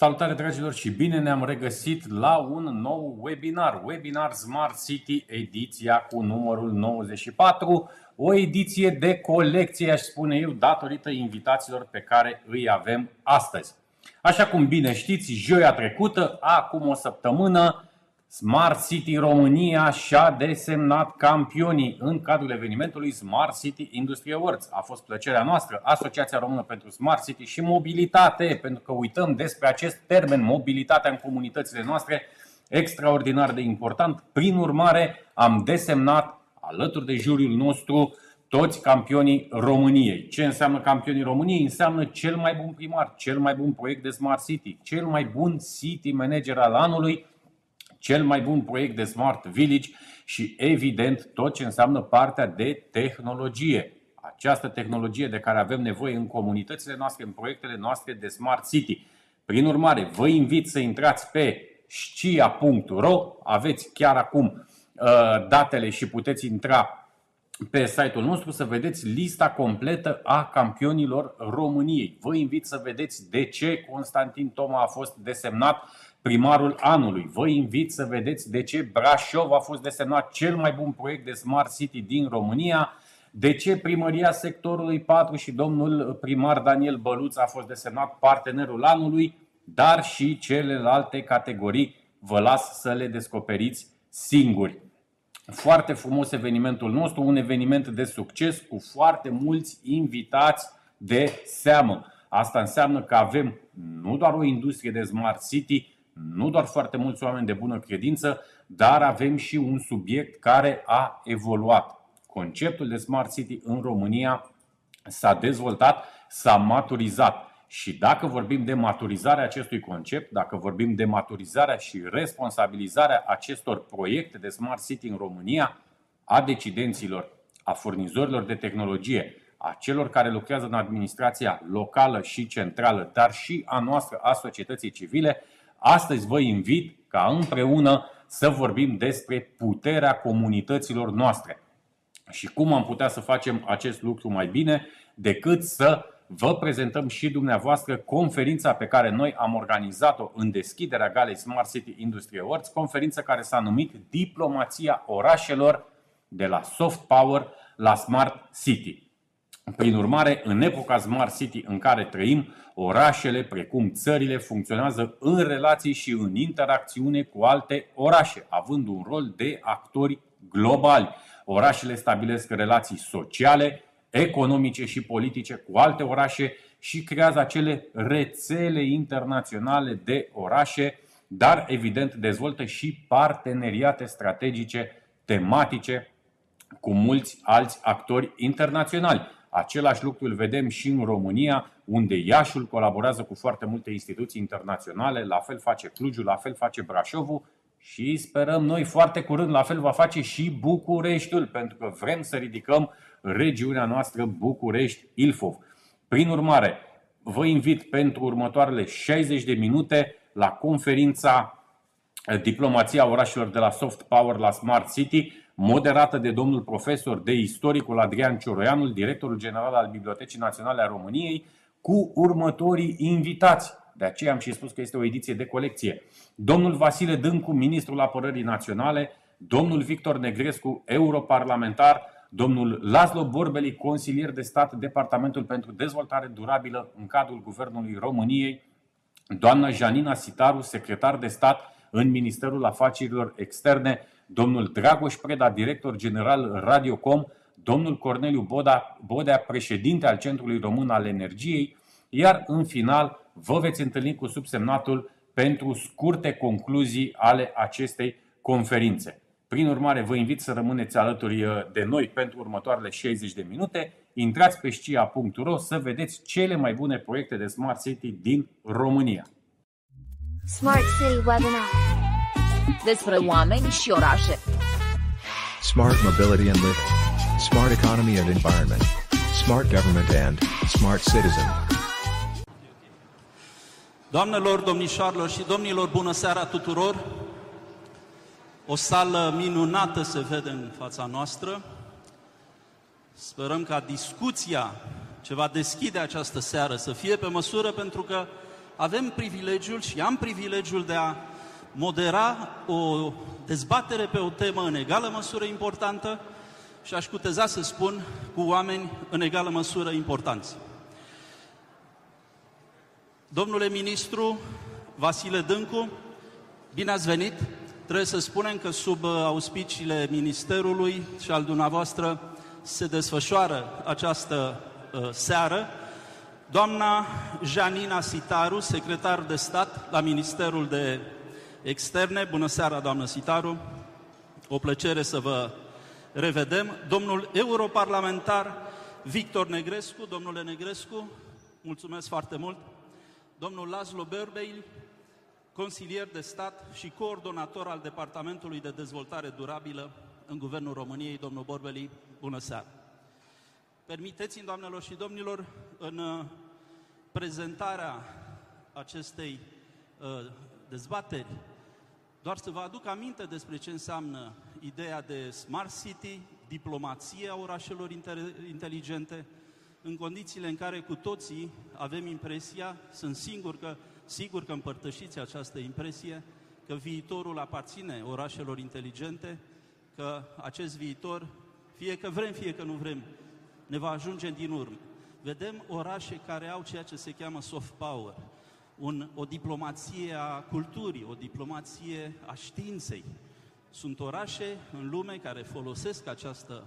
Salutare dragilor și bine ne-am regăsit la un nou webinar, Webinar Smart City ediția cu numărul 94, o ediție de colecție, aș spune eu, datorită invitațiilor pe care îi avem astăzi. Așa cum bine știți, joia trecută, acum o săptămână, Smart City România și-a desemnat campionii în cadrul evenimentului Smart City Industry Awards. A fost plăcerea noastră, Asociația Română pentru Smart City și Mobilitate, pentru că uităm despre acest termen, mobilitatea în comunitățile noastre, extraordinar de important. Prin urmare, am desemnat alături de juriul nostru toți campionii României. Ce înseamnă campionii României? Înseamnă cel mai bun primar, cel mai bun proiect de Smart City, cel mai bun city manager al anului, cel mai bun proiect de Smart Village și, evident, tot ce înseamnă partea de tehnologie. Această tehnologie de care avem nevoie în comunitățile noastre, în proiectele noastre de Smart City. Prin urmare, vă invit să intrați pe scia.ro, aveți chiar acum uh, datele și puteți intra pe site-ul nostru să vedeți lista completă a campionilor României. Vă invit să vedeți de ce Constantin Toma a fost desemnat primarul anului. Vă invit să vedeți de ce Brașov a fost desemnat cel mai bun proiect de Smart City din România, de ce primăria sectorului 4 și domnul primar Daniel Băluț a fost desemnat partenerul anului, dar și celelalte categorii vă las să le descoperiți singuri. Foarte frumos evenimentul nostru, un eveniment de succes cu foarte mulți invitați de seamă. Asta înseamnă că avem nu doar o industrie de Smart City, nu doar foarte mulți oameni de bună credință, dar avem și un subiect care a evoluat. Conceptul de Smart City în România s-a dezvoltat, s-a maturizat. Și dacă vorbim de maturizarea acestui concept, dacă vorbim de maturizarea și responsabilizarea acestor proiecte de Smart City în România, a decidenților, a furnizorilor de tehnologie, a celor care lucrează în administrația locală și centrală, dar și a noastră, a societății civile, Astăzi vă invit ca împreună să vorbim despre puterea comunităților noastre. Și cum am putea să facem acest lucru mai bine decât să vă prezentăm și dumneavoastră conferința pe care noi am organizat-o în deschiderea Galei Smart City Industry Awards, conferință care s-a numit Diplomația orașelor de la soft power la smart city. Prin urmare, în epoca Smart City în care trăim, orașele, precum țările, funcționează în relații și în interacțiune cu alte orașe, având un rol de actori globali. Orașele stabilesc relații sociale, economice și politice cu alte orașe și creează acele rețele internaționale de orașe, dar evident dezvoltă și parteneriate strategice tematice cu mulți alți actori internaționali. Același lucru îl vedem și în România, unde Iașul colaborează cu foarte multe instituții internaționale, la fel face Clujul, la fel face Brașovul și sperăm noi foarte curând, la fel va face și Bucureștiul, pentru că vrem să ridicăm regiunea noastră București-Ilfov. Prin urmare, vă invit pentru următoarele 60 de minute la conferința Diplomația orașelor de la Soft Power la Smart City, moderată de domnul profesor de istoricul Adrian Cioroianul, directorul general al Bibliotecii Naționale a României, cu următorii invitați. De aceea am și spus că este o ediție de colecție. Domnul Vasile Dâncu, ministrul apărării naționale, domnul Victor Negrescu, europarlamentar, domnul Laszlo Borbeli, consilier de stat, Departamentul pentru Dezvoltare Durabilă în cadrul Guvernului României, doamna Janina Sitaru, secretar de stat în Ministerul Afacerilor Externe, domnul Dragoș Preda, director general Radiocom, domnul Corneliu Boda, Bodea, președinte al Centrului Român al Energiei, iar în final vă veți întâlni cu subsemnatul pentru scurte concluzii ale acestei conferințe. Prin urmare, vă invit să rămâneți alături uh, de noi pentru următoarele 60 de minute, intrați pe scia.ro să vedeți cele mai bune proiecte de Smart City din România. Smart City Webinar. Despre oameni și orașe. Smart Mobility and Living. Smart Economy and Environment. Smart Government and Smart Citizen. Doamnelor, domnișoarelor și domnilor, bună seara tuturor! O sală minunată se vede în fața noastră. Sperăm ca discuția ce va deschide această seară să fie pe măsură, pentru că avem privilegiul și am privilegiul de a modera o dezbatere pe o temă în egală măsură importantă și aș cuteza să spun cu oameni în egală măsură importanți. Domnule ministru Vasile Dâncu, bine ați venit! Trebuie să spunem că sub auspiciile Ministerului și al dumneavoastră se desfășoară această uh, seară. Doamna Janina Sitaru, secretar de stat la Ministerul de Externe. Bună seara, doamnă Sitaru! O plăcere să vă revedem. Domnul europarlamentar Victor Negrescu. Domnule Negrescu, mulțumesc foarte mult. Domnul Laszlo Börbeil, consilier de stat și coordonator al Departamentului de Dezvoltare Durabilă în Guvernul României, domnul Borbeli, bună seara! Permiteți-mi, doamnelor și domnilor, în uh, prezentarea acestei uh, dezbateri, doar să vă aduc aminte despre ce înseamnă ideea de Smart City, diplomația orașelor inteligente, în condițiile în care cu toții avem impresia, sunt singur că, sigur că împărtășiți această impresie, că viitorul aparține orașelor inteligente, că acest viitor, fie că vrem, fie că nu vrem, ne va ajunge din urmă. Vedem orașe care au ceea ce se cheamă soft power, un, o diplomație a culturii, o diplomație a științei. Sunt orașe în lume care folosesc această,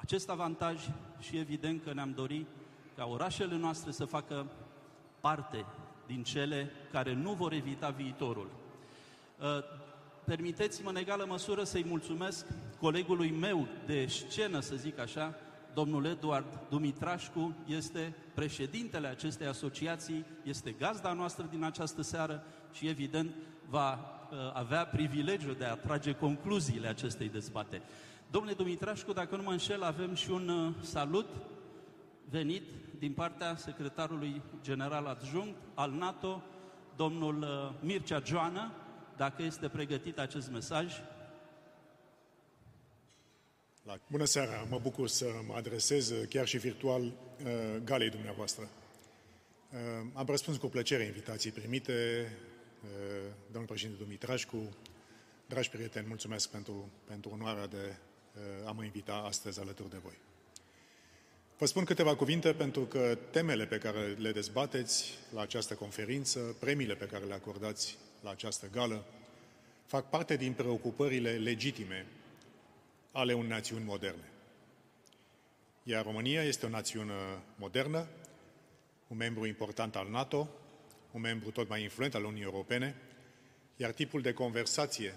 acest avantaj și evident că ne-am dorit ca orașele noastre să facă parte din cele care nu vor evita viitorul. Uh, permiteți-mă în egală măsură să-i mulțumesc colegului meu de scenă, să zic așa, domnul Eduard Dumitrașcu, este președintele acestei asociații, este gazda noastră din această seară și evident va uh, avea privilegiul de a trage concluziile acestei dezbateri. Domnule Dumitrașcu, dacă nu mă înșel, avem și un uh, salut venit din partea secretarului general adjunct al NATO, domnul uh, Mircea Joană, dacă este pregătit acest mesaj. Bună seara! Mă bucur să mă adresez uh, chiar și virtual uh, galei dumneavoastră. Am răspuns cu plăcere invitații primite, domnul președinte Dumitrașcu, dragi prieteni, mulțumesc pentru, pentru onoarea de a mă invita astăzi alături de voi. Vă spun câteva cuvinte pentru că temele pe care le dezbateți la această conferință, premiile pe care le acordați la această gală, fac parte din preocupările legitime ale unei națiuni moderne. Iar România este o națiune modernă, un membru important al NATO, un membru tot mai influent al Uniunii Europene, iar tipul de conversație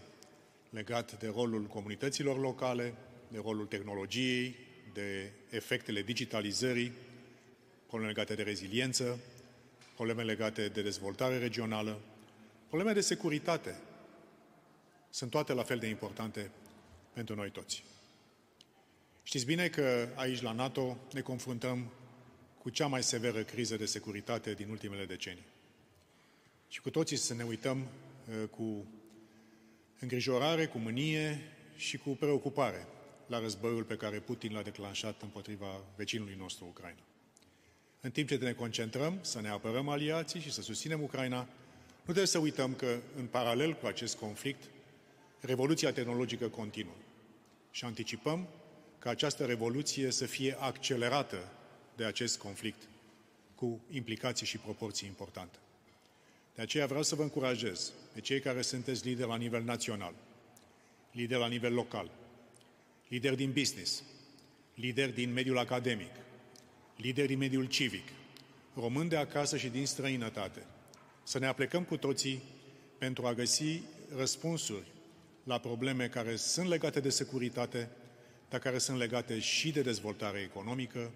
legat de rolul comunităților locale, de rolul tehnologiei, de efectele digitalizării, probleme legate de reziliență, probleme legate de dezvoltare regională, probleme de securitate. Sunt toate la fel de importante pentru noi toți. Știți bine că aici la NATO ne confruntăm cu cea mai severă criză de securitate din ultimele decenii. Și cu toții să ne uităm uh, cu îngrijorare, cu mânie și cu preocupare la războiul pe care Putin l-a declanșat împotriva vecinului nostru, Ucraina. În timp ce ne concentrăm să ne apărăm aliații și să susținem Ucraina, nu trebuie să uităm că, în paralel cu acest conflict, revoluția tehnologică continuă. Și anticipăm ca această revoluție să fie accelerată de acest conflict cu implicații și proporții importante. De aceea vreau să vă încurajez pe cei care sunteți lideri la nivel național, lideri la nivel local, lideri din business, lideri din mediul academic, lideri din mediul civic, români de acasă și din străinătate, să ne aplecăm cu toții pentru a găsi răspunsuri la probleme care sunt legate de securitate, dar care sunt legate și de dezvoltare economică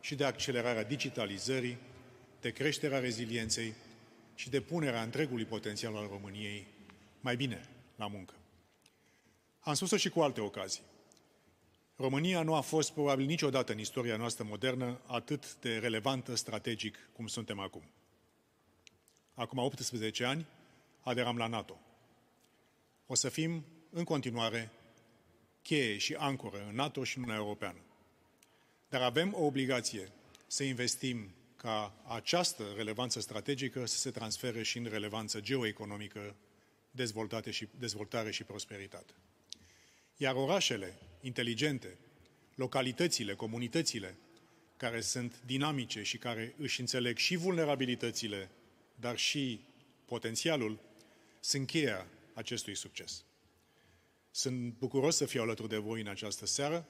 și de accelerarea digitalizării, de creșterea rezilienței și de punerea întregului potențial al României mai bine la muncă. Am spus-o și cu alte ocazii. România nu a fost probabil niciodată în istoria noastră modernă atât de relevantă strategic cum suntem acum. Acum 18 ani aderam la NATO. O să fim în continuare cheie și ancoră în NATO și în Uniunea Europeană. Dar avem o obligație să investim ca această relevanță strategică să se transfere și în relevanță geoeconomică, dezvoltate și, dezvoltare și prosperitate. Iar orașele inteligente, localitățile, comunitățile, care sunt dinamice și care își înțeleg și vulnerabilitățile, dar și potențialul, sunt cheia acestui succes. Sunt bucuros să fiu alături de voi în această seară.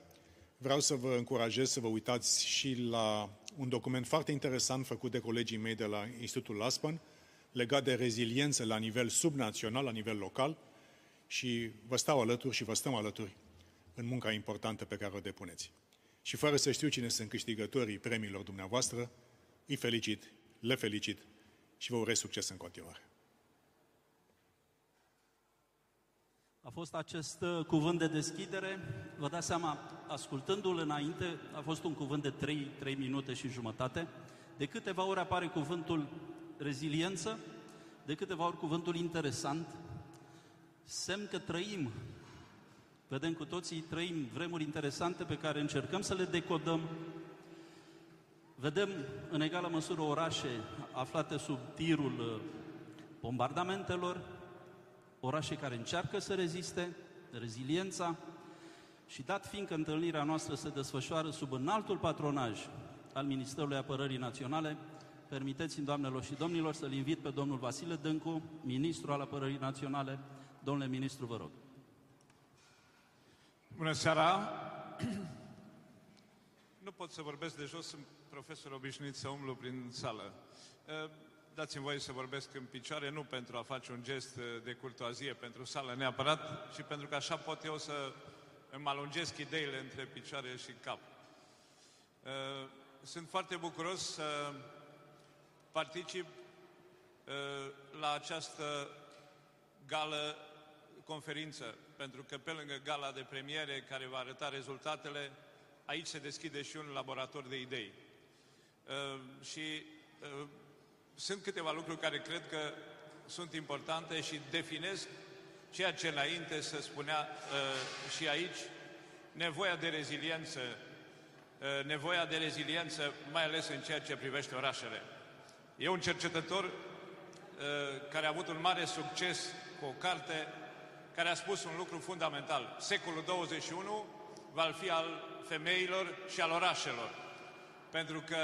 Vreau să vă încurajez să vă uitați și la un document foarte interesant făcut de colegii mei de la Institutul Aspen, legat de reziliență la nivel subnațional, la nivel local, și vă stau alături și vă stăm alături în munca importantă pe care o depuneți. Și fără să știu cine sunt câștigătorii premiilor dumneavoastră, îi felicit, le felicit și vă urez succes în continuare. A fost acest uh, cuvânt de deschidere, vă dați seama, ascultându-l înainte, a fost un cuvânt de 3, 3 minute și jumătate. De câteva ori apare cuvântul reziliență, de câteva ori cuvântul interesant, semn că trăim, vedem cu toții, trăim vremuri interesante pe care încercăm să le decodăm. Vedem în egală măsură orașe aflate sub tirul uh, bombardamentelor, orașe care încearcă să reziste, reziliența, și dat fiindcă întâlnirea noastră se desfășoară sub înaltul patronaj al Ministerului Apărării Naționale, permiteți-mi, doamnelor și domnilor, să-l invit pe domnul Vasile Dâncu, ministru al Apărării Naționale. Domnule ministru, vă rog. Bună seara! Nu pot să vorbesc de jos, sunt profesor obișnuit să umblu prin sală. Dați-mi voie să vorbesc în picioare, nu pentru a face un gest de curtoazie pentru sală neapărat, ci pentru că așa pot eu să îmi alungesc ideile între picioare și cap. Sunt foarte bucuros să particip la această gală conferință, pentru că pe lângă gala de premiere care va arăta rezultatele, aici se deschide și un laborator de idei. Și sunt câteva lucruri care cred că sunt importante și definesc ceea ce înainte se spunea uh, și aici, nevoia de reziliență, uh, nevoia de reziliență, mai ales în ceea ce privește orașele. E un cercetător uh, care a avut un mare succes cu o carte care a spus un lucru fundamental. Secolul 21 va fi al femeilor și al orașelor. Pentru că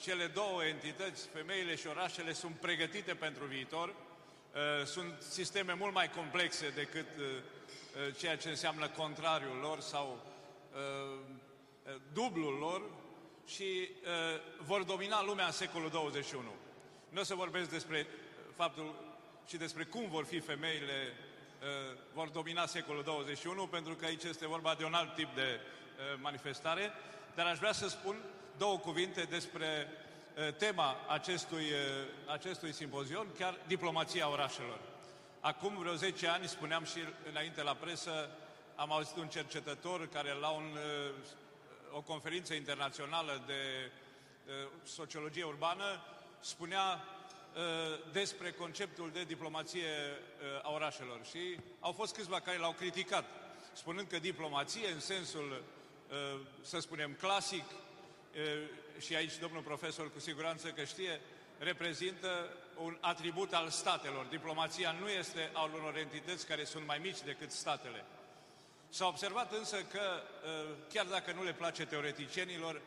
cele două entități, femeile și orașele, sunt pregătite pentru viitor, uh, sunt sisteme mult mai complexe decât uh, uh, ceea ce înseamnă contrariul lor sau dublul lor și vor domina lumea în secolul 21. Nu o să vorbesc despre faptul și despre cum vor fi femeile vor domina secolul 21, pentru că aici este vorba de un alt tip de manifestare, dar aș vrea să spun două cuvinte despre tema acestui, acestui simpozion, chiar diplomația orașelor. Acum vreo 10 ani, spuneam și înainte la presă, am auzit un cercetător care la un, o conferință internațională de sociologie urbană spunea despre conceptul de diplomație a orașelor și au fost câțiva care l-au criticat, spunând că diplomație în sensul, să spunem, clasic, și aici domnul profesor cu siguranță că știe, reprezintă un atribut al statelor. Diplomația nu este al unor entități care sunt mai mici decât statele. S-a observat însă că, chiar dacă nu le place teoreticienilor,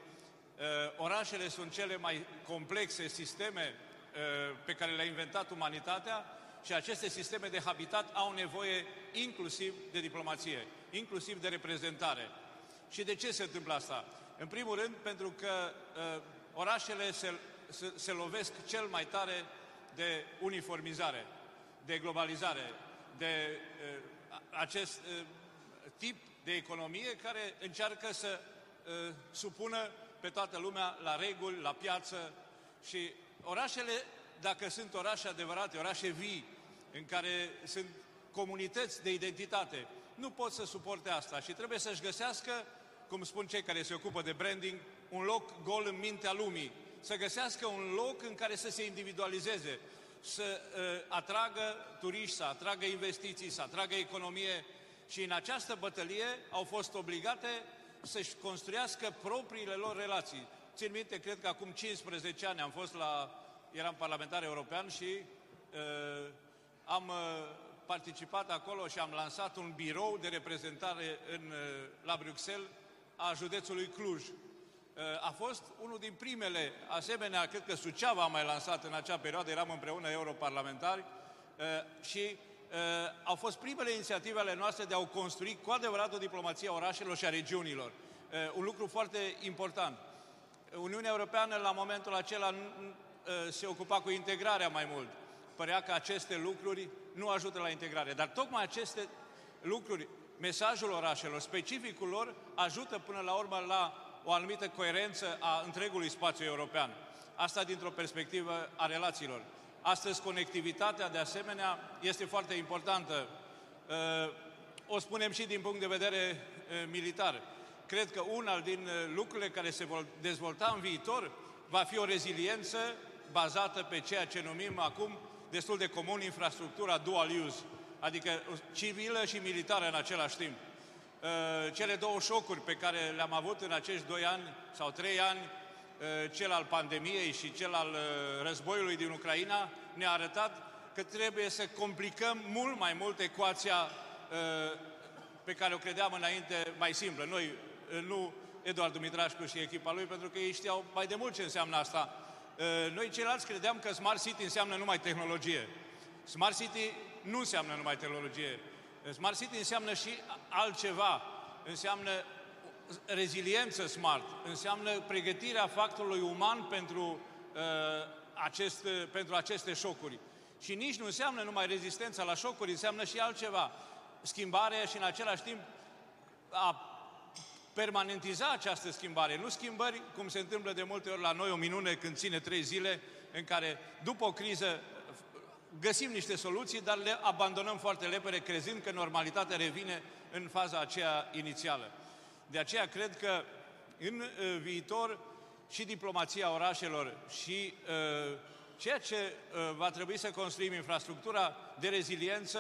orașele sunt cele mai complexe sisteme pe care le-a inventat umanitatea și aceste sisteme de habitat au nevoie inclusiv de diplomație, inclusiv de reprezentare. Și de ce se întâmplă asta? În primul rând, pentru că uh, orașele se, se, se lovesc cel mai tare de uniformizare, de globalizare, de uh, acest uh, tip de economie care încearcă să uh, supună pe toată lumea la reguli, la piață. Și orașele, dacă sunt orașe adevărate, orașe vii, în care sunt comunități de identitate, nu pot să suporte asta și trebuie să-și găsească, cum spun cei care se ocupă de branding, un loc gol în mintea lumii, să găsească un loc în care să se individualizeze, să uh, atragă turiști, să atragă investiții, să atragă economie. Și în această bătălie au fost obligate să-și construiască propriile lor relații. Țin minte, cred că acum 15 ani am fost la, eram parlamentar european și uh, am uh, participat acolo și am lansat un birou de reprezentare în, uh, la Bruxelles a județului Cluj. Uh, a fost unul din primele, asemenea, cred că Suceava a mai lansat în acea perioadă, eram împreună europarlamentari uh, și uh, au fost primele inițiative ale noastre de a construi cu adevărat o diplomație a orașelor și a regiunilor. Uh, un lucru foarte important. Uniunea Europeană la momentul acela uh, se ocupa cu integrarea mai mult. Părea că aceste lucruri nu ajută la integrare, dar tocmai aceste lucruri, mesajul orașelor, specificul lor, ajută până la urmă la o anumită coerență a întregului spațiu european. Asta dintr-o perspectivă a relațiilor. Astăzi, conectivitatea, de asemenea, este foarte importantă. Uh, o spunem și din punct de vedere uh, militar. Cred că unul din uh, lucrurile care se vor dezvolta în viitor va fi o reziliență bazată pe ceea ce numim acum destul de comun infrastructura dual use, adică civilă și militară în același timp. Cele două șocuri pe care le-am avut în acești doi ani sau trei ani, cel al pandemiei și cel al războiului din Ucraina, ne-a arătat că trebuie să complicăm mult mai mult ecuația pe care o credeam înainte mai simplă. Noi, nu Eduard Dumitrașcu și echipa lui, pentru că ei știau mai de mult ce înseamnă asta. Noi ceilalți credeam că Smart City înseamnă numai tehnologie. Smart City nu înseamnă numai tehnologie. Smart City înseamnă și altceva. Înseamnă reziliență smart, înseamnă pregătirea factorului uman pentru, uh, acest, pentru aceste șocuri. Și nici nu înseamnă numai rezistența la șocuri, înseamnă și altceva. Schimbarea și în același timp a permanentiza această schimbare. Nu schimbări, cum se întâmplă de multe ori la noi, o minune când ține trei zile, în care după o criză găsim niște soluții, dar le abandonăm foarte lepede, crezând că normalitatea revine în faza aceea inițială. De aceea cred că în uh, viitor și diplomația orașelor și uh, ceea ce uh, va trebui să construim infrastructura de reziliență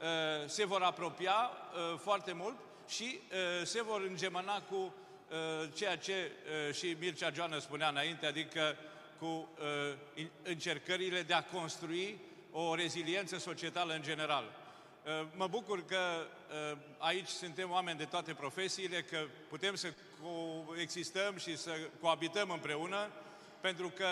uh, se vor apropia uh, foarte mult și uh, se vor îngemăna cu uh, ceea ce uh, și Mircea Joană spunea înainte, adică cu uh, încercările de a construi o reziliență societală în general. Uh, mă bucur că uh, aici suntem oameni de toate profesiile, că putem să coexistăm și să coabităm împreună, pentru că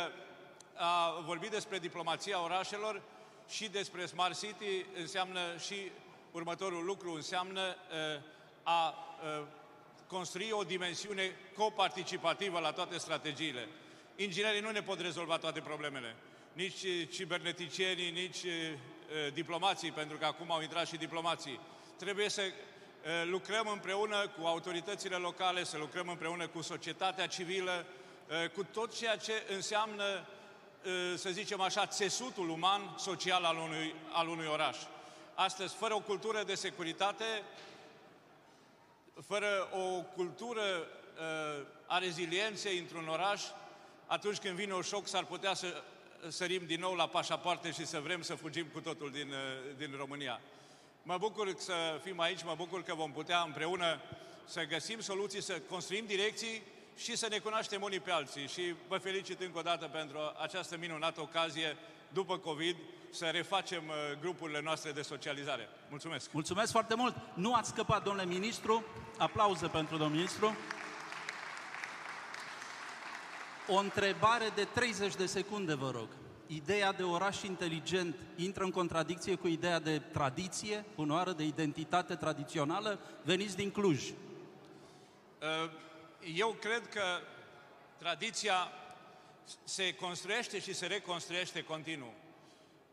a vorbi despre diplomația orașelor și despre Smart City înseamnă și următorul lucru, înseamnă uh, a construi o dimensiune coparticipativă la toate strategiile. Inginerii nu ne pot rezolva toate problemele nici ciberneticienii, nici diplomații, pentru că acum au intrat și diplomații. Trebuie să lucrăm împreună cu autoritățile locale, să lucrăm împreună cu societatea civilă, cu tot ceea ce înseamnă, să zicem așa, țesutul uman, social al unui, al unui oraș. Astăzi, fără o cultură de securitate, fără o cultură a rezilienței într-un oraș, atunci când vine un șoc, s-ar putea să sărim din nou la pașapoarte și să vrem să fugim cu totul din, uh, din România. Mă bucur să fim aici, mă bucur că vom putea împreună să găsim soluții, să construim direcții și să ne cunoaștem unii pe alții. Și vă felicit încă o dată pentru această minunată ocazie după COVID să refacem uh, grupurile noastre de socializare. Mulțumesc! Mulțumesc foarte mult! Nu ați scăpat, domnule ministru. Aplauze pentru domnul ministru. O întrebare de 30 de secunde, vă rog. Ideea de oraș inteligent intră în contradicție cu ideea de tradiție, unoară de identitate tradițională? Veniți din Cluj. Uh, eu cred că tradiția se construiește și se reconstruiește continuu.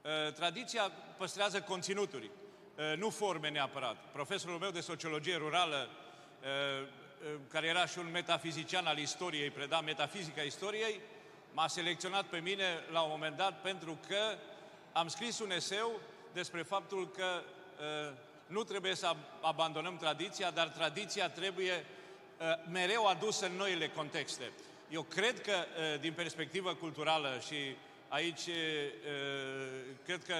Uh, tradiția păstrează conținuturi, uh, nu forme neapărat. Profesorul meu de sociologie rurală care era și un metafizician al istoriei, preda metafizica istoriei, m-a selecționat pe mine la un moment dat pentru că am scris un eseu despre faptul că uh, nu trebuie să abandonăm tradiția, dar tradiția trebuie uh, mereu adusă în noile contexte. Eu cred că, uh, din perspectivă culturală și aici cred că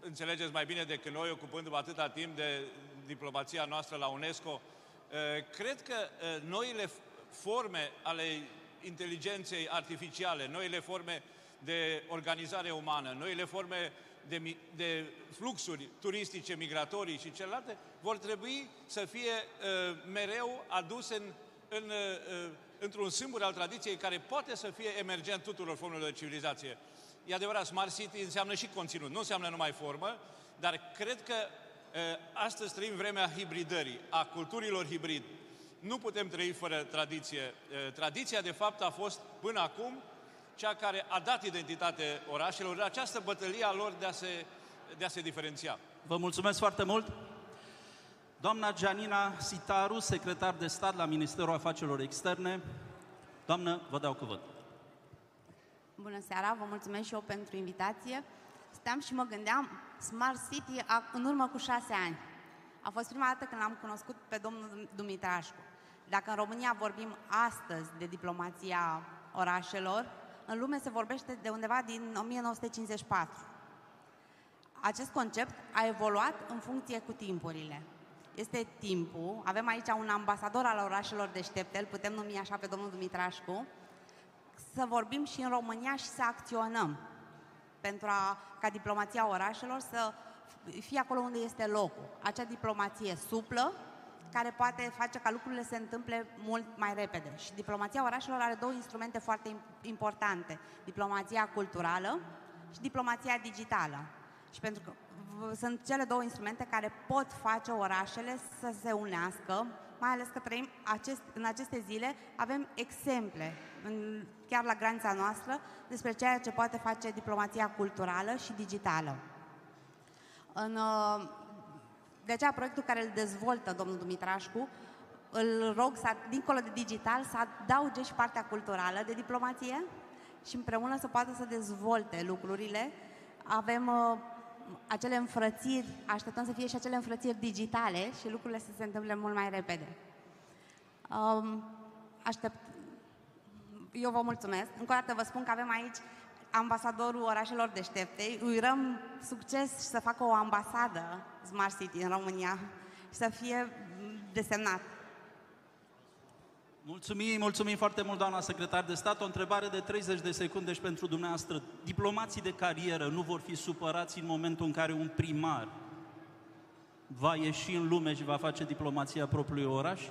înțelegeți mai bine decât noi, ocupându-vă atâta timp de diplomația noastră la UNESCO, cred că noile forme ale inteligenței artificiale, noile forme de organizare umană, noile forme de, de fluxuri turistice, migratorii și celelalte, vor trebui să fie uh, mereu aduse în, în, uh, într-un simbol al tradiției care poate să fie emergent tuturor formelor de civilizație. E adevărat, Smart City înseamnă și conținut, nu înseamnă numai formă, dar cred că uh, astăzi trăim vremea hibridării, a culturilor hibrid. Nu putem trăi fără tradiție. Uh, tradiția, de fapt, a fost până acum cea care a dat identitate orașelor, această bătălie a lor de a se, de a se diferenția. Vă mulțumesc foarte mult! Doamna Gianina Sitaru, secretar de stat la Ministerul Afacerilor Externe. Doamnă, vă dau cuvânt. Bună seara, vă mulțumesc și eu pentru invitație. Steam și mă gândeam, Smart City a, în urmă cu șase ani. A fost prima dată când l-am cunoscut pe domnul Dumitrașcu. Dacă în România vorbim astăzi de diplomația orașelor, în lume se vorbește de undeva din 1954. Acest concept a evoluat în funcție cu timpurile. Este timpul, avem aici un ambasador al orașelor deștepte, îl putem numi așa pe domnul Dumitrașcu, să vorbim și în România și să acționăm pentru a, ca diplomația orașelor să fie acolo unde este locul. Acea diplomație suplă, care poate face ca lucrurile se întâmple mult mai repede. Și diplomația orașelor are două instrumente foarte importante. Diplomația culturală și diplomația digitală. Și pentru că sunt cele două instrumente care pot face orașele să se unească, mai ales că trăim acest, în aceste zile, avem exemple, în, chiar la granița noastră, despre ceea ce poate face diplomația culturală și digitală. În, de aceea, proiectul care îl dezvoltă domnul Dumitrașcu, îl rog, să, dincolo de digital, să adauge și partea culturală de diplomație și împreună să poată să dezvolte lucrurile. Avem uh, acele înfrățiri, așteptăm să fie și acele înfrățiri digitale și lucrurile să se întâmple mult mai repede. Um, aștept... Eu vă mulțumesc. Încă o dată vă spun că avem aici ambasadorul orașelor deștepte. Îi urăm succes și să facă o ambasadă Smart City în România și să fie desemnat. Mulțumim, mulțumim foarte mult, doamna secretar de stat. O întrebare de 30 de secunde și pentru dumneavoastră. Diplomații de carieră nu vor fi supărați în momentul în care un primar va ieși în lume și va face diplomația propriului oraș?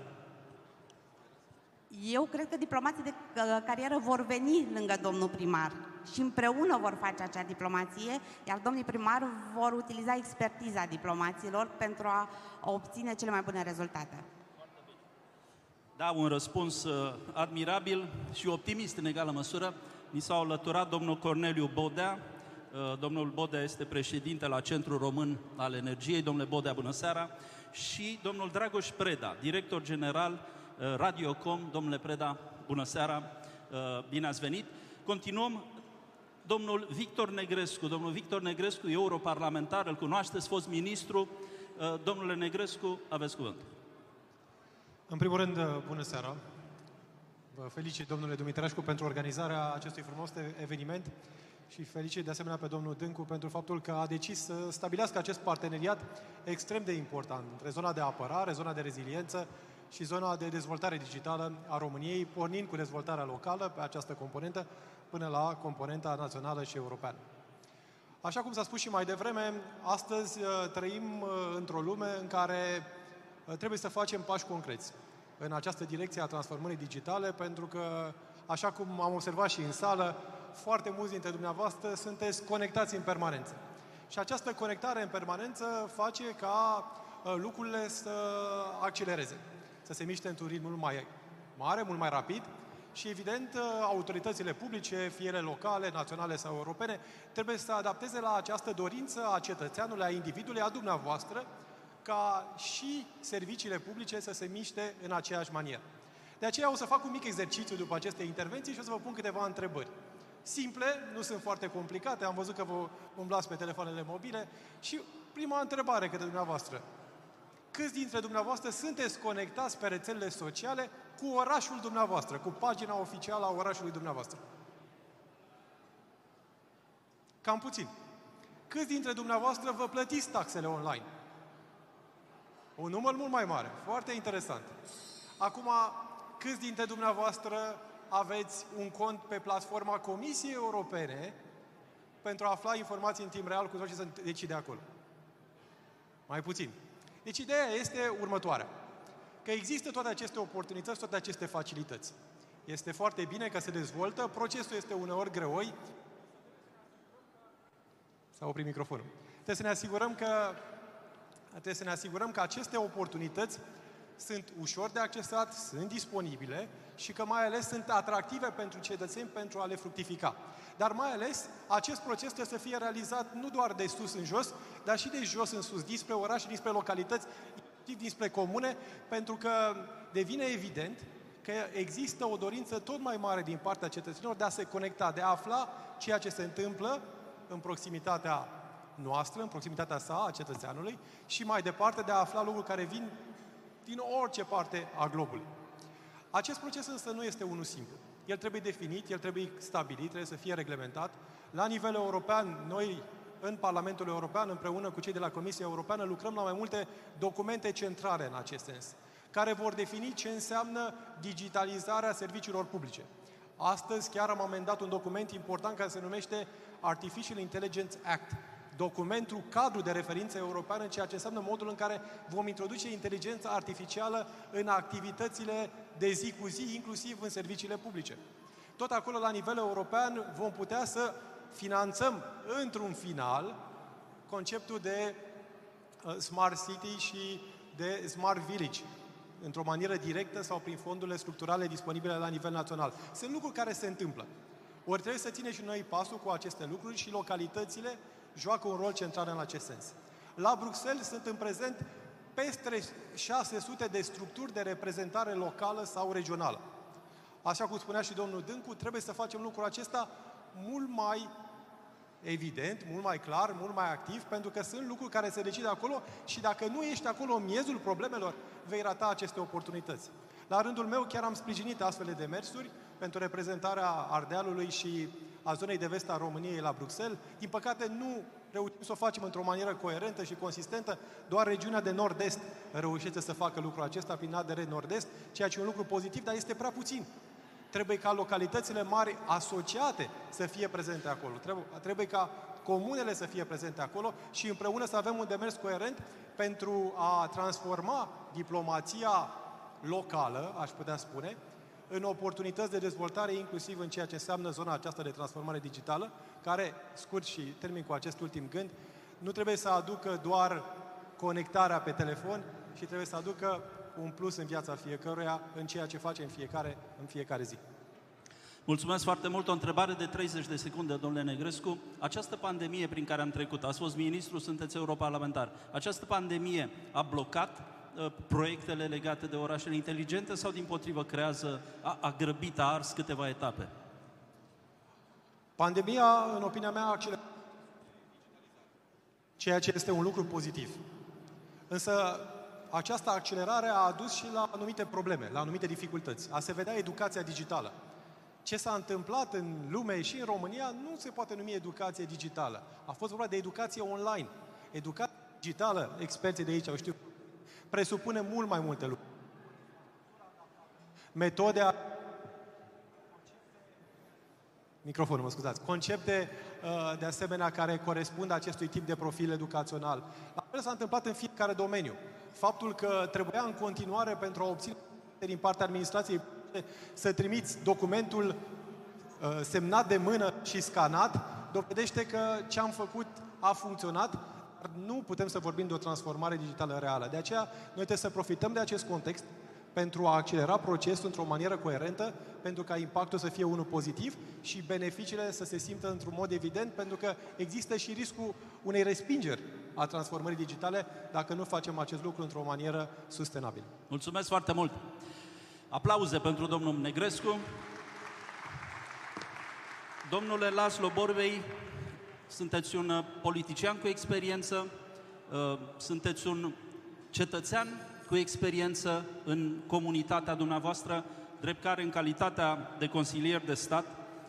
Eu cred că diplomații de carieră vor veni lângă domnul primar și împreună vor face acea diplomație, iar domnii primar vor utiliza expertiza diplomaților pentru a obține cele mai bune rezultate. Da, un răspuns uh, admirabil și optimist în egală măsură. Mi s-a alăturat domnul Corneliu Bodea. Uh, domnul Bodea este președinte la Centrul Român al Energiei. Domnule Bodea, bună seara! Și domnul Dragoș Preda, director general uh, Radiocom. Domnule Preda, bună seara! Bine ați venit! Continuăm domnul Victor Negrescu. Domnul Victor Negrescu, europarlamentar, îl cunoașteți, fost ministru. Domnule Negrescu, aveți cuvântul. În primul rând, uh, bună seara! Vă felicit, domnule Dumitrașcu, pentru organizarea acestui frumos eveniment și felicit de asemenea pe domnul Dâncu pentru faptul că a decis să stabilească acest parteneriat extrem de important între zona de apărare, zona de reziliență și zona de dezvoltare digitală a României, pornind cu dezvoltarea locală pe această componentă până la componenta națională și europeană. Așa cum s-a spus și mai devreme, astăzi uh, trăim uh, într-o lume în care Uh, trebuie să facem pași concreți în această direcție a transformării digitale, pentru că, așa cum am observat și în sală, foarte mulți dintre dumneavoastră sunteți conectați în permanență. Și această conectare în permanență face ca uh, lucrurile să accelereze, să se miște într-un ritm mult mai mare, mult mai rapid și, evident, uh, autoritățile publice, fie ele locale, naționale sau europene, trebuie să adapteze la această dorință a cetățeanului, a individului, a dumneavoastră, ca și serviciile publice să se miște în aceeași manieră. De aceea o să fac un mic exercițiu după aceste intervenții și o să vă pun câteva întrebări. Simple, nu sunt foarte complicate, am văzut că vă umblați pe telefoanele mobile și prima întrebare către dumneavoastră. Câți dintre dumneavoastră sunteți conectați pe rețelele sociale cu orașul dumneavoastră, cu pagina oficială a orașului dumneavoastră? Cam puțin. Câți dintre dumneavoastră vă plătiți taxele online? Un număr mult mai mare. Foarte interesant. Acum, câți dintre dumneavoastră aveți un cont pe platforma Comisiei Europene pentru a afla informații în timp real cu tot ce se decide acolo? Mai puțin. Deci ideea este următoarea. Că există toate aceste oportunități, toate aceste facilități. Este foarte bine că se dezvoltă, procesul este uneori greoi. S-a oprit microfonul. Trebuie să ne asigurăm că trebuie să ne asigurăm că aceste oportunități sunt ușor de accesat, sunt disponibile și că mai ales sunt atractive pentru cetățeni pentru a le fructifica. Dar mai ales, acest proces trebuie să fie realizat nu doar de sus în jos, dar și de jos în sus, dinspre orașe, dinspre localități, dinspre comune, pentru că devine evident că există o dorință tot mai mare din partea cetățenilor de a se conecta, de a afla ceea ce se întâmplă în proximitatea noastră, în proximitatea sa, a cetățeanului, și mai departe de a afla lucruri care vin din orice parte a globului. Acest proces însă nu este unul simplu. El trebuie definit, el trebuie stabilit, trebuie să fie reglementat. La nivel european, noi în Parlamentul European, împreună cu cei de la Comisia Europeană, lucrăm la mai multe documente centrale în acest sens, care vor defini ce înseamnă digitalizarea serviciilor publice. Astăzi chiar am amendat un document important care se numește Artificial Intelligence Act, documentul cadru de referință europeană în ceea ce înseamnă modul în care vom introduce inteligența artificială în activitățile de zi cu zi, inclusiv în serviciile publice. Tot acolo, la nivel european, vom putea să finanțăm într-un final conceptul de uh, Smart City și de Smart Village, într-o manieră directă sau prin fondurile structurale disponibile la nivel național. Sunt lucruri care se întâmplă. Ori trebuie să ținem și noi pasul cu aceste lucruri și localitățile joacă un rol central în acest sens. La Bruxelles sunt în prezent peste 600 de structuri de reprezentare locală sau regională. Așa cum spunea și domnul Dâncu, trebuie să facem lucrul acesta mult mai evident, mult mai clar, mult mai activ, pentru că sunt lucruri care se decide acolo și dacă nu ești acolo în miezul problemelor, vei rata aceste oportunități. La rândul meu chiar am sprijinit astfel de demersuri pentru reprezentarea Ardealului și a zonei de vest a României la Bruxelles. Din păcate, nu reușim să o facem într-o manieră coerentă și consistentă. Doar regiunea de nord-est reușește să facă lucrul acesta prin ADR nord-est, ceea ce e un lucru pozitiv, dar este prea puțin. Trebuie ca localitățile mari asociate să fie prezente acolo. Trebuie, trebuie ca comunele să fie prezente acolo și împreună să avem un demers coerent pentru a transforma diplomația locală, aș putea spune, în oportunități de dezvoltare, inclusiv în ceea ce înseamnă zona aceasta de transformare digitală, care, scurt și termin cu acest ultim gând, nu trebuie să aducă doar conectarea pe telefon, și trebuie să aducă un plus în viața fiecăruia, în ceea ce face în fiecare, în fiecare zi. Mulțumesc foarte mult. O întrebare de 30 de secunde, domnule Negrescu. Această pandemie prin care am trecut, ați fost ministru, sunteți europarlamentar, această pandemie a blocat Uh, proiectele legate de orașele inteligente sau din potrivă creează, a, a grăbit, a ars câteva etape? Pandemia, în opinia mea, a accelerat ceea ce este un lucru pozitiv. Însă această accelerare a adus și la anumite probleme, la anumite dificultăți. A se vedea educația digitală. Ce s-a întâmplat în lume și în România nu se poate numi educație digitală. A fost vorba de educație online. Educație digitală, experții de aici au știut presupune mult mai multe lucruri. Metode Microfonul, mă scuzați. Concepte, uh, de asemenea, care corespund acestui tip de profil educațional. La fel s-a întâmplat în fiecare domeniu. Faptul că trebuia în continuare pentru a obține din partea administrației să trimiți documentul uh, semnat de mână și scanat, dovedește că ce am făcut a funcționat nu putem să vorbim de o transformare digitală reală. De aceea, noi trebuie să profităm de acest context pentru a accelera procesul într-o manieră coerentă, pentru ca impactul să fie unul pozitiv și beneficiile să se simtă într-un mod evident, pentru că există și riscul unei respingeri a transformării digitale dacă nu facem acest lucru într-o manieră sustenabilă. Mulțumesc foarte mult! Aplauze pentru domnul Negrescu. Domnule Laslo Borbei, sunteți un uh, politician cu experiență, uh, sunteți un cetățean cu experiență în comunitatea dumneavoastră, drept care în calitatea de consilier de stat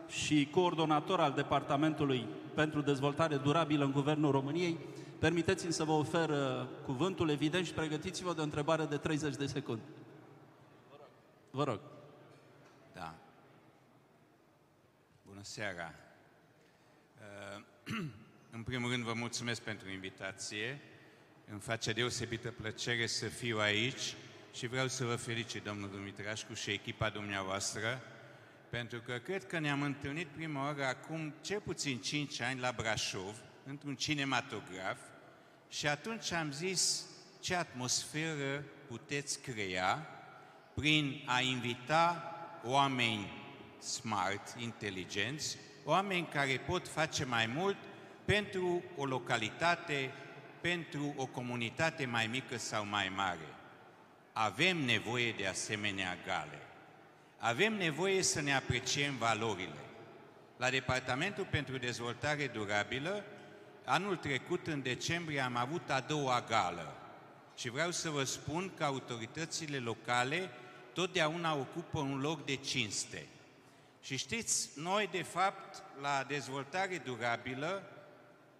și coordonator al Departamentului pentru Dezvoltare Durabilă în Guvernul României, permiteți-mi să vă ofer uh, cuvântul, evident, și pregătiți-vă de o întrebare de 30 de secunde. Vă rog. Da. Bună seara. Uh, în primul rând vă mulțumesc pentru invitație. Îmi face deosebită plăcere să fiu aici și vreau să vă felicit, domnul Dumitrașcu și echipa dumneavoastră, pentru că cred că ne-am întâlnit prima oară acum cel puțin 5 ani la Brașov, într-un cinematograf, și atunci am zis ce atmosferă puteți crea prin a invita oameni smart, inteligenți, oameni care pot face mai mult pentru o localitate, pentru o comunitate mai mică sau mai mare. Avem nevoie de asemenea gale. Avem nevoie să ne apreciem valorile. La Departamentul pentru Dezvoltare Durabilă, anul trecut, în decembrie, am avut a doua gală. Și vreau să vă spun că autoritățile locale totdeauna ocupă un loc de cinste. Și știți, noi de fapt la dezvoltare durabilă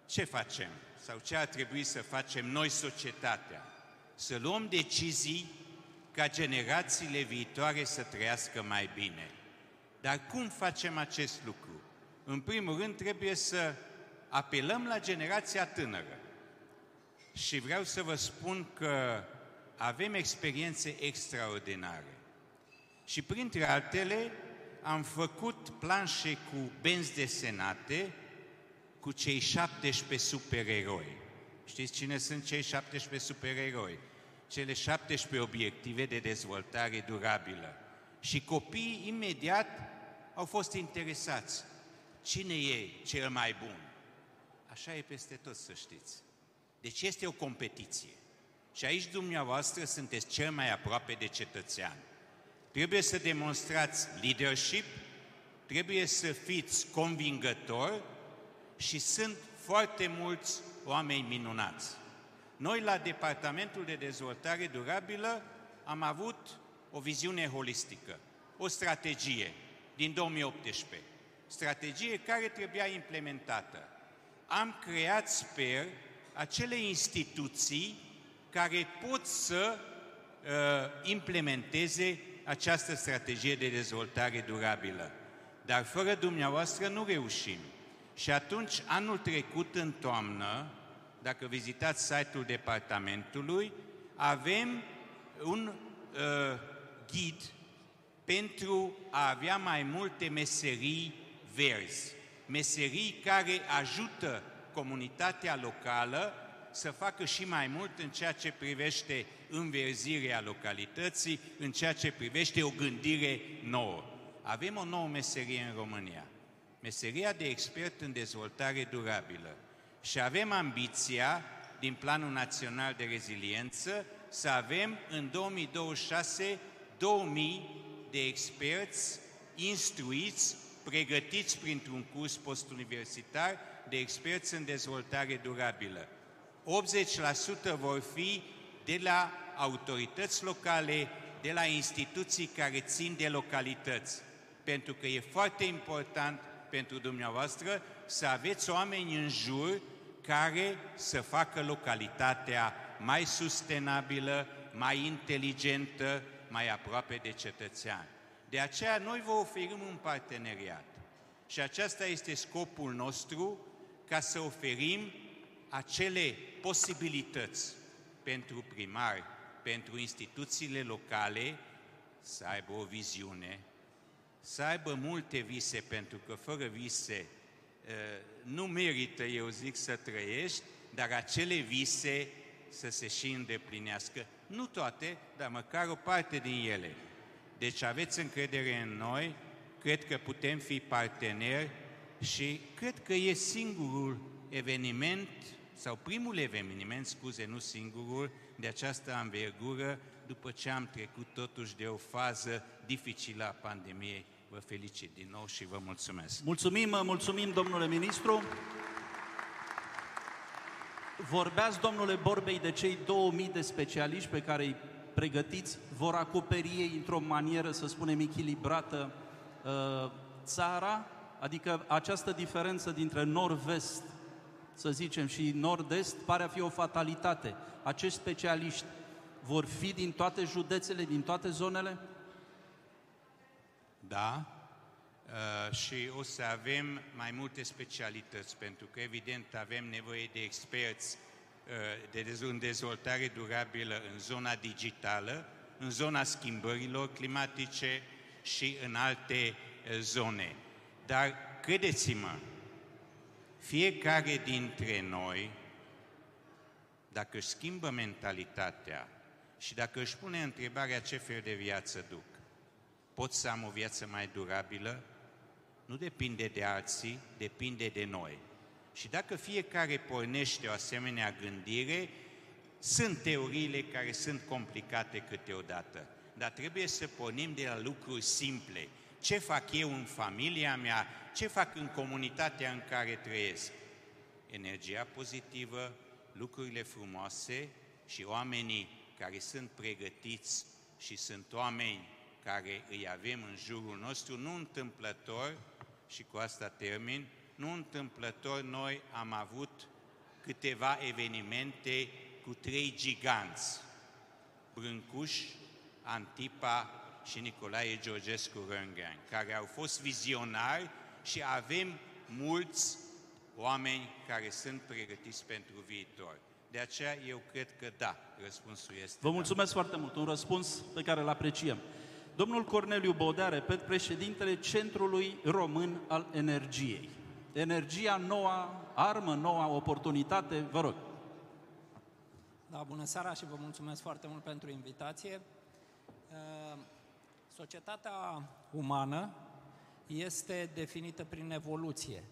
ce facem? Sau ce ar trebui să facem noi societatea? Să luăm decizii ca generațiile viitoare să trăiască mai bine. Dar cum facem acest lucru? În primul rând trebuie să apelăm la generația tânără. Și vreau să vă spun că avem experiențe extraordinare. Și printre altele, am făcut planșe cu benzi desenate cu cei 17 supereroi. Știți cine sunt cei 17 supereroi? Cele 17 obiective de dezvoltare durabilă. Și copiii imediat au fost interesați. Cine e cel mai bun? Așa e peste tot, să știți. Deci este o competiție. Și aici dumneavoastră sunteți cel mai aproape de cetățean. Trebuie să demonstrați leadership, trebuie să fiți convingători și sunt foarte mulți oameni minunați. Noi la Departamentul de Dezvoltare Durabilă am avut o viziune holistică, o strategie din 2018, strategie care trebuia implementată. Am creat, sper, acele instituții care pot să uh, implementeze această strategie de dezvoltare durabilă. Dar fără dumneavoastră nu reușim. Și atunci, anul trecut, în toamnă, dacă vizitați site-ul departamentului, avem un uh, ghid pentru a avea mai multe meserii verzi, meserii care ajută comunitatea locală să facă și mai mult în ceea ce privește înverzirea localității, în ceea ce privește o gândire nouă. Avem o nouă meserie în România, meseria de expert în dezvoltare durabilă. Și avem ambiția, din Planul Național de Reziliență, să avem în 2026 2000 de experți instruiți, pregătiți printr-un curs postuniversitar de experți în dezvoltare durabilă. 80% vor fi de la autorități locale, de la instituții care țin de localități. Pentru că e foarte important pentru dumneavoastră să aveți oameni în jur care să facă localitatea mai sustenabilă, mai inteligentă, mai aproape de cetățean. De aceea noi vă oferim un parteneriat. Și acesta este scopul nostru, ca să oferim acele posibilități pentru primari, pentru instituțiile locale să aibă o viziune, să aibă multe vise, pentru că fără vise nu merită, eu zic, să trăiești, dar acele vise să se și îndeplinească. Nu toate, dar măcar o parte din ele. Deci aveți încredere în noi, cred că putem fi parteneri și cred că e singurul eveniment sau primul eveniment, scuze, nu singurul, de această anvergură, după ce am trecut totuși de o fază dificilă a pandemiei. Vă felicit din nou și vă mulțumesc. Mulțumim, mulțumim, domnule ministru. Vorbeați, domnule Borbei, de cei 2000 de specialiști pe care îi pregătiți, vor acoperi ei într-o manieră, să spunem, echilibrată uh, țara, adică această diferență dintre nord-vest, să zicem, și nord-est, pare a fi o fatalitate. Acești specialiști vor fi din toate județele, din toate zonele? Da, uh, și o să avem mai multe specialități, pentru că evident avem nevoie de experți uh, de dez- în dezvoltare durabilă în zona digitală, în zona schimbărilor climatice și în alte uh, zone. Dar credeți-mă, fiecare dintre noi, dacă își schimbă mentalitatea și dacă își pune întrebarea ce fel de viață duc, pot să am o viață mai durabilă? Nu depinde de alții, depinde de noi. Și dacă fiecare pornește o asemenea gândire, sunt teoriile care sunt complicate câteodată, dar trebuie să pornim de la lucruri simple. Ce fac eu în familia mea? Ce fac în comunitatea în care trăiesc? Energia pozitivă, lucrurile frumoase și oamenii care sunt pregătiți și sunt oameni care îi avem în jurul nostru, nu întâmplător, și cu asta termin, nu întâmplător noi am avut câteva evenimente cu trei giganți, Brâncuș, Antipa și Nicolae Georgescu Rânghean, care au fost vizionari și avem mulți oameni care sunt pregătiți pentru viitor. De aceea eu cred că da, răspunsul este Vă mulțumesc foarte mult, un răspuns pe care îl apreciem. Domnul Corneliu Bodea, repet, președintele Centrului Român al Energiei. Energia, noua armă, noua oportunitate, vă rog. Da, bună seara și vă mulțumesc foarte mult pentru invitație. Uh, Societatea umană este definită prin evoluție.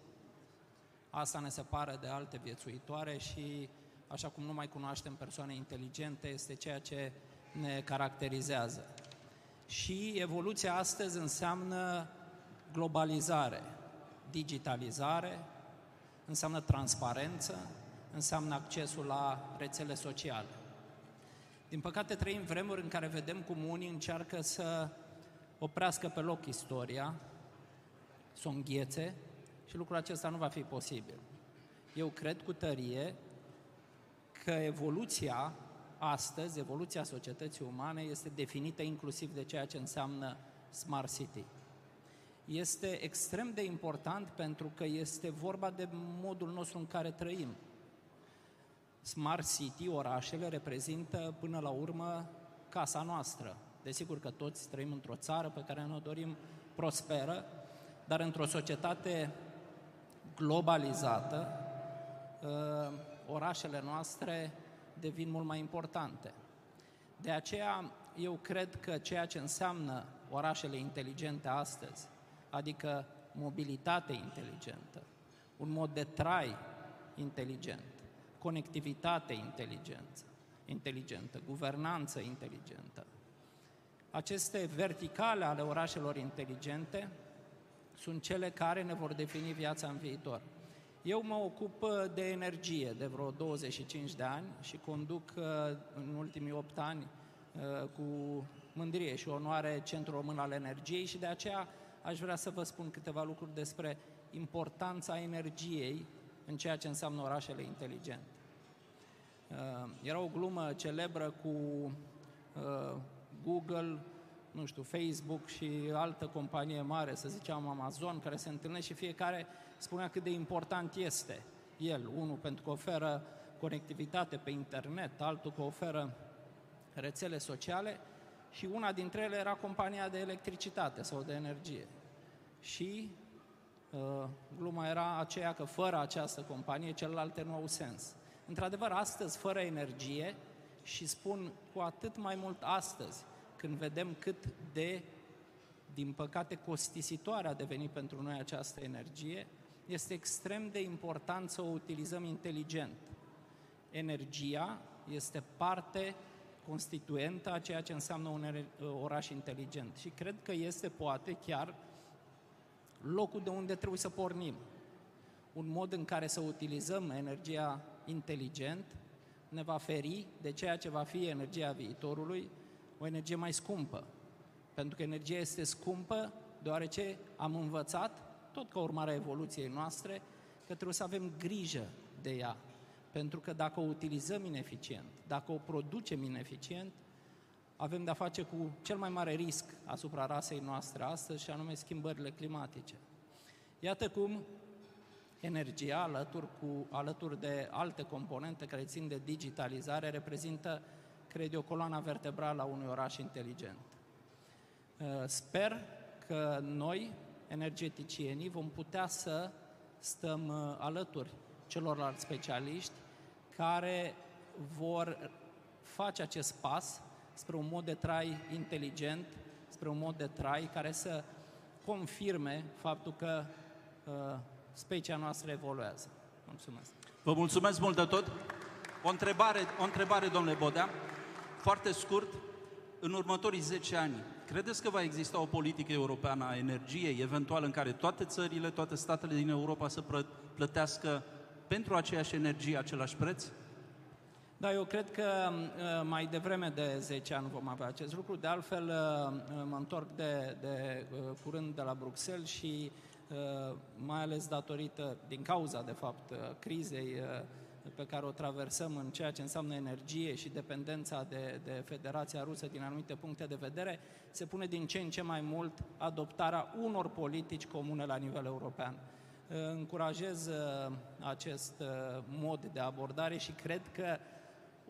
Asta ne separă de alte viețuitoare și, așa cum nu mai cunoaștem persoane inteligente, este ceea ce ne caracterizează. Și evoluția astăzi înseamnă globalizare, digitalizare, înseamnă transparență, înseamnă accesul la rețele sociale. Din păcate trăim vremuri în care vedem cum unii încearcă să oprească pe loc istoria, să o înghețe și lucrul acesta nu va fi posibil. Eu cred cu tărie că evoluția astăzi, evoluția societății umane este definită inclusiv de ceea ce înseamnă Smart City. Este extrem de important pentru că este vorba de modul nostru în care trăim. Smart City, orașele, reprezintă până la urmă casa noastră. Desigur că toți trăim într-o țară pe care ne dorim prosperă, dar într-o societate globalizată, ă, orașele noastre devin mult mai importante. De aceea, eu cred că ceea ce înseamnă orașele inteligente astăzi, adică mobilitate inteligentă, un mod de trai inteligent, conectivitate inteligență, inteligentă, guvernanță inteligentă. Aceste verticale ale orașelor inteligente sunt cele care ne vor defini viața în viitor. Eu mă ocup uh, de energie de vreo 25 de ani și conduc uh, în ultimii 8 ani uh, cu mândrie și onoare Centrul Român al Energiei și de aceea aș vrea să vă spun câteva lucruri despre importanța energiei în ceea ce înseamnă orașele inteligente. Era o glumă celebră cu Google, nu știu, Facebook și altă companie mare, să zicem Amazon, care se întâlnesc și fiecare spunea cât de important este el. Unul pentru că oferă conectivitate pe internet, altul că oferă rețele sociale și una dintre ele era compania de electricitate sau de energie. Și uh, gluma era aceea că fără această companie celelalte nu au sens. Într-adevăr, astăzi, fără energie, și spun cu atât mai mult astăzi, când vedem cât de, din păcate, costisitoare a devenit pentru noi această energie, este extrem de important să o utilizăm inteligent. energia este parte constituentă a ceea ce înseamnă un er- oraș inteligent. Și cred că este poate chiar locul de unde trebuie să pornim. Un mod în care să utilizăm energia inteligent ne va feri de ceea ce va fi energia viitorului, o energie mai scumpă. Pentru că energia este scumpă deoarece am învățat, tot ca urmare a evoluției noastre, că trebuie să avem grijă de ea. Pentru că dacă o utilizăm ineficient, dacă o producem ineficient, avem de-a face cu cel mai mare risc asupra rasei noastre astăzi, și anume schimbările climatice. Iată cum energia, alături, cu, alături de alte componente care țin de digitalizare, reprezintă, cred eu, coloana vertebrală a unui oraș inteligent. Uh, sper că noi, energeticienii, vom putea să stăm uh, alături celorlalți specialiști care vor face acest pas spre un mod de trai inteligent, spre un mod de trai care să confirme faptul că uh, specia noastră evoluează. Mulțumesc! Vă mulțumesc mult de tot. O întrebare, o întrebare domnule Bodea, foarte scurt. În următorii 10 ani, credeți că va exista o politică europeană a energiei, eventual în care toate țările, toate statele din Europa să plătească pentru aceeași energie același preț? Da, eu cred că uh, mai devreme de 10 ani vom avea acest lucru. De altfel, uh, mă întorc de, de uh, curând de la Bruxelles și mai ales datorită, din cauza, de fapt, crizei pe care o traversăm în ceea ce înseamnă energie și dependența de, de Federația Rusă din anumite puncte de vedere, se pune din ce în ce mai mult adoptarea unor politici comune la nivel european. Încurajez acest mod de abordare și cred că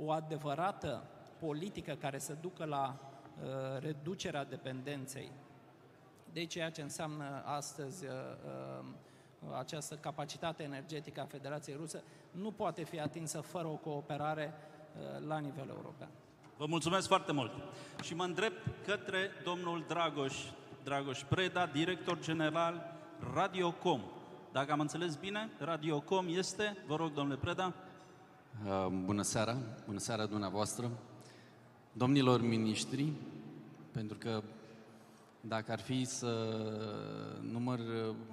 o adevărată politică care să ducă la uh, reducerea dependenței de ceea ce înseamnă astăzi uh, uh, această capacitate energetică a Federației Rusă nu poate fi atinsă fără o cooperare uh, la nivel european. Vă mulțumesc foarte mult și mă îndrept către domnul Dragoș, Dragoș Preda, director general Radiocom. Dacă am înțeles bine, Radiocom este, vă rog domnule Preda, Uh, bună seara, bună seara dumneavoastră, domnilor miniștri, pentru că dacă ar fi să număr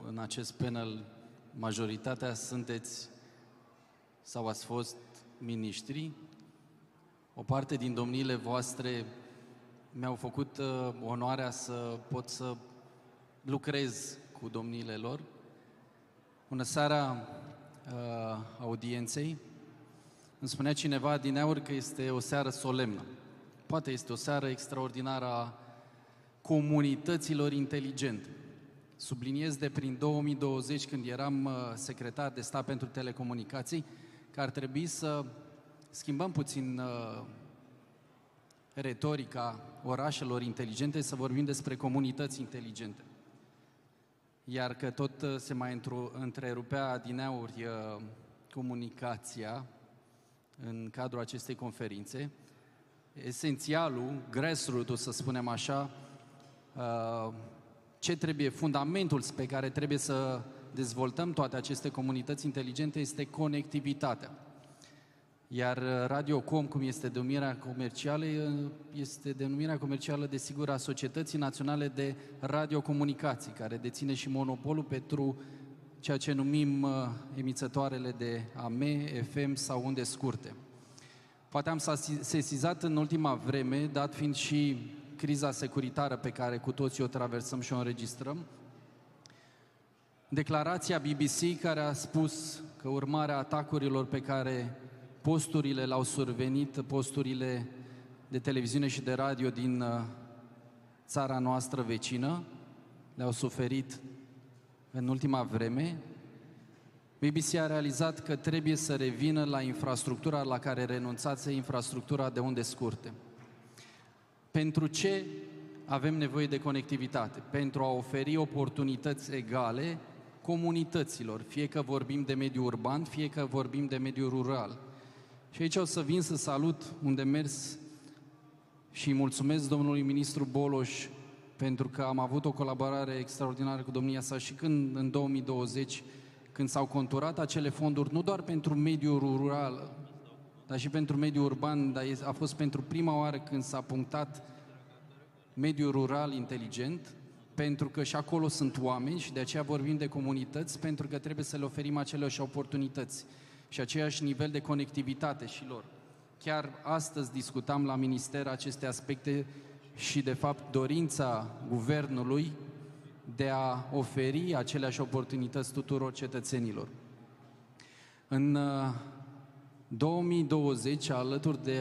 în acest panel, majoritatea sunteți sau ați fost miniștri, o parte din domniile voastre mi-au făcut uh, onoarea să pot să lucrez cu domniile lor. Bună seara uh, audienței. Îmi spunea cineva din aur că este o seară solemnă. Poate este o seară extraordinară a comunităților inteligente. Subliniez de prin 2020, când eram uh, secretar de stat pentru telecomunicații, că ar trebui să schimbăm puțin uh, retorica orașelor inteligente, să vorbim despre comunități inteligente. Iar că tot uh, se mai întrerupea din aur comunicația, în cadrul acestei conferințe. Esențialul, grassroots să spunem așa, uh, ce trebuie, fundamentul pe care trebuie să dezvoltăm toate aceste comunități inteligente este conectivitatea. Iar Radiocom, cum este denumirea comercială, este denumirea comercială, desigur, a Societății Naționale de Radiocomunicații, care deține și monopolul pentru ceea ce numim uh, emițătoarele de AM, FM sau unde scurte. Poate am sesizat în ultima vreme, dat fiind și criza securitară pe care cu toții o traversăm și o înregistrăm, declarația BBC care a spus că urmarea atacurilor pe care posturile l-au survenit, posturile de televiziune și de radio din uh, țara noastră vecină, le-au suferit în ultima vreme, BBC a realizat că trebuie să revină la infrastructura la care renunțați, infrastructura de unde scurte. Pentru ce avem nevoie de conectivitate? Pentru a oferi oportunități egale comunităților, fie că vorbim de mediu urban, fie că vorbim de mediu rural. Și aici o să vin să salut unde mers și mulțumesc domnului ministru Boloș pentru că am avut o colaborare extraordinară cu domnia sa și când în 2020, când s-au conturat acele fonduri, nu doar pentru mediul rural, dar și pentru mediul urban, dar a fost pentru prima oară când s-a punctat mediul rural inteligent, pentru că și acolo sunt oameni și de aceea vorbim de comunități, pentru că trebuie să le oferim aceleași oportunități și aceeași nivel de conectivitate și lor. Chiar astăzi discutam la minister aceste aspecte și, de fapt, dorința guvernului de a oferi aceleași oportunități tuturor cetățenilor. În 2020, alături de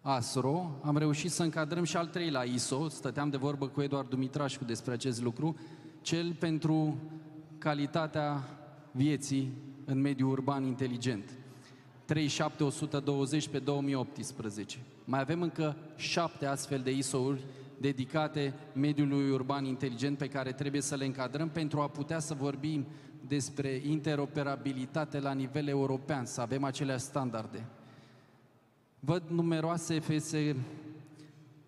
ASRO, am reușit să încadrăm și al treilea ISO, stăteam de vorbă cu Eduard Dumitrașcu despre acest lucru, cel pentru calitatea vieții în mediul urban inteligent. 37120 pe 2018. Mai avem încă șapte astfel de ISO-uri dedicate mediului urban inteligent pe care trebuie să le încadrăm pentru a putea să vorbim despre interoperabilitate la nivel european, să avem aceleași standarde. Văd numeroase fese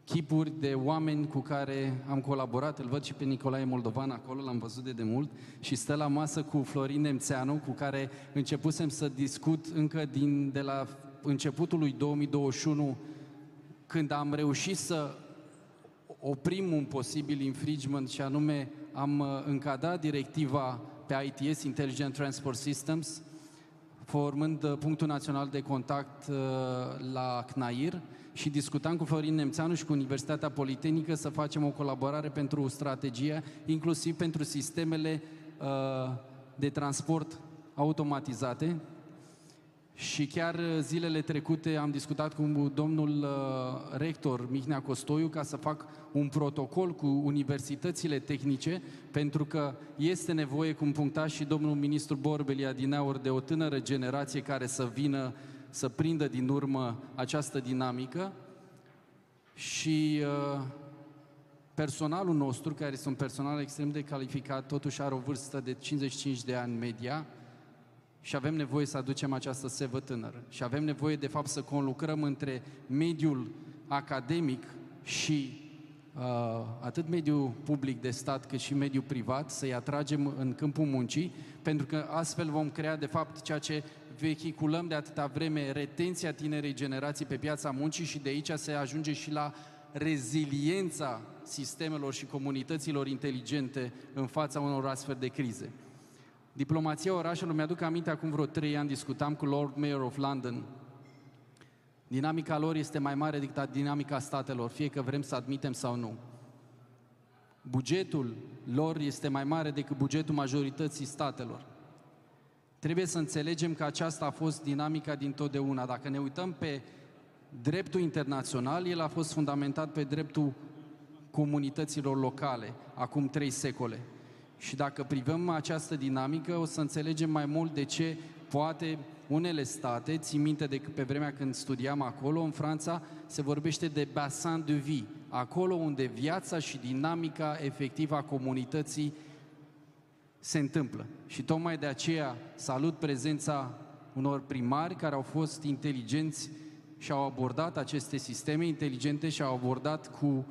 chipuri de oameni cu care am colaborat. Îl văd și pe Nicolae Moldovan acolo, l-am văzut de demult, și stă la masă cu Florin Nemțeanu, cu care începusem să discut încă din, de la începutul lui 2021, când am reușit să oprim un posibil infringement și anume am uh, încadrat directiva pe ITS, Intelligent Transport Systems, formând uh, punctul național de contact uh, la CNAIR și discutam cu Florin Nemțeanu și cu Universitatea Politehnică să facem o colaborare pentru strategie, inclusiv pentru sistemele de transport automatizate, și chiar uh, zilele trecute am discutat cu domnul uh, rector Mihnea Costoiu ca să fac un protocol cu universitățile tehnice, pentru că este nevoie, cum puncta și domnul ministru Borbelia din aur, de o tânără generație care să vină să prindă din urmă această dinamică. Și uh, personalul nostru, care este un personal extrem de calificat, totuși are o vârstă de 55 de ani media, și avem nevoie să aducem această sevă tânără. Și avem nevoie, de fapt, să conlucrăm între mediul academic și uh, atât mediul public de stat cât și mediul privat, să-i atragem în câmpul muncii, pentru că astfel vom crea, de fapt, ceea ce vehiculăm de atâta vreme, retenția tinerei generații pe piața muncii și de aici se ajunge și la reziliența sistemelor și comunităților inteligente în fața unor astfel de crize. Diplomația orașelor, mi-aduc aminte, acum vreo trei ani discutam cu Lord Mayor of London. Dinamica lor este mai mare decât dinamica statelor, fie că vrem să admitem sau nu. Bugetul lor este mai mare decât bugetul majorității statelor. Trebuie să înțelegem că aceasta a fost dinamica din totdeauna. Dacă ne uităm pe dreptul internațional, el a fost fundamentat pe dreptul comunităților locale, acum trei secole. Și dacă privăm această dinamică, o să înțelegem mai mult de ce poate unele state, țin minte de pe vremea când studiam acolo, în Franța, se vorbește de bassin de vie, acolo unde viața și dinamica efectivă a comunității se întâmplă. Și tocmai de aceea salut prezența unor primari care au fost inteligenți și au abordat aceste sisteme inteligente și au abordat cu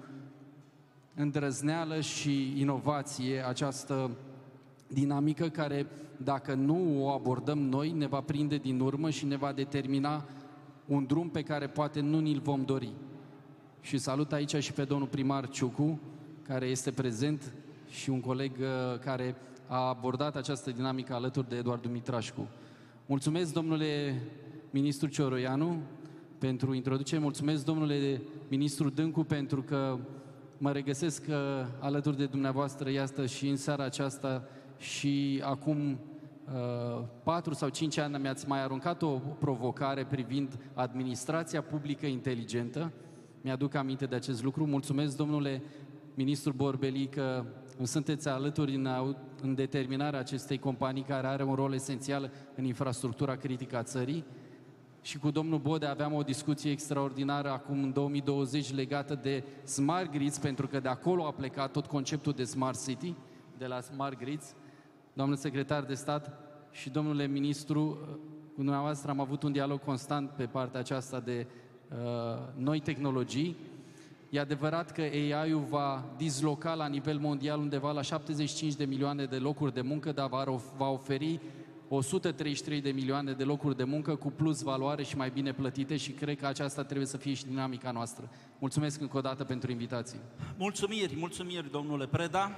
îndrăzneală și inovație această dinamică care, dacă nu o abordăm noi, ne va prinde din urmă și ne va determina un drum pe care poate nu ni-l vom dori. Și salut aici și pe domnul primar Ciucu, care este prezent și un coleg uh, care a abordat această dinamică alături de Eduard Dumitrașcu. Mulțumesc, domnule ministru Cioroianu, pentru introducere. Mulțumesc, domnule ministru Dâncu, pentru că mă regăsesc uh, alături de dumneavoastră, iată, și în seara aceasta și acum uh, patru sau cinci ani mi-ați mai aruncat o provocare privind administrația publică inteligentă. Mi-aduc aminte de acest lucru. Mulțumesc, domnule ministru Borbeli, că sunteți alături în, în determinarea acestei companii care are un rol esențial în infrastructura critică a țării și cu domnul Bode aveam o discuție extraordinară acum în 2020 legată de Smart Grids, pentru că de acolo a plecat tot conceptul de Smart City, de la Smart Grids. Domnul secretar de stat și domnule ministru, cu dumneavoastră am avut un dialog constant pe partea aceasta de uh, noi tehnologii. E adevărat că AI-ul va disloca la nivel mondial undeva la 75 de milioane de locuri de muncă, dar va, va oferi 133 de milioane de locuri de muncă cu plus valoare și mai bine plătite și cred că aceasta trebuie să fie și dinamica noastră. Mulțumesc încă o dată pentru invitație. Mulțumiri, mulțumiri, domnule Preda.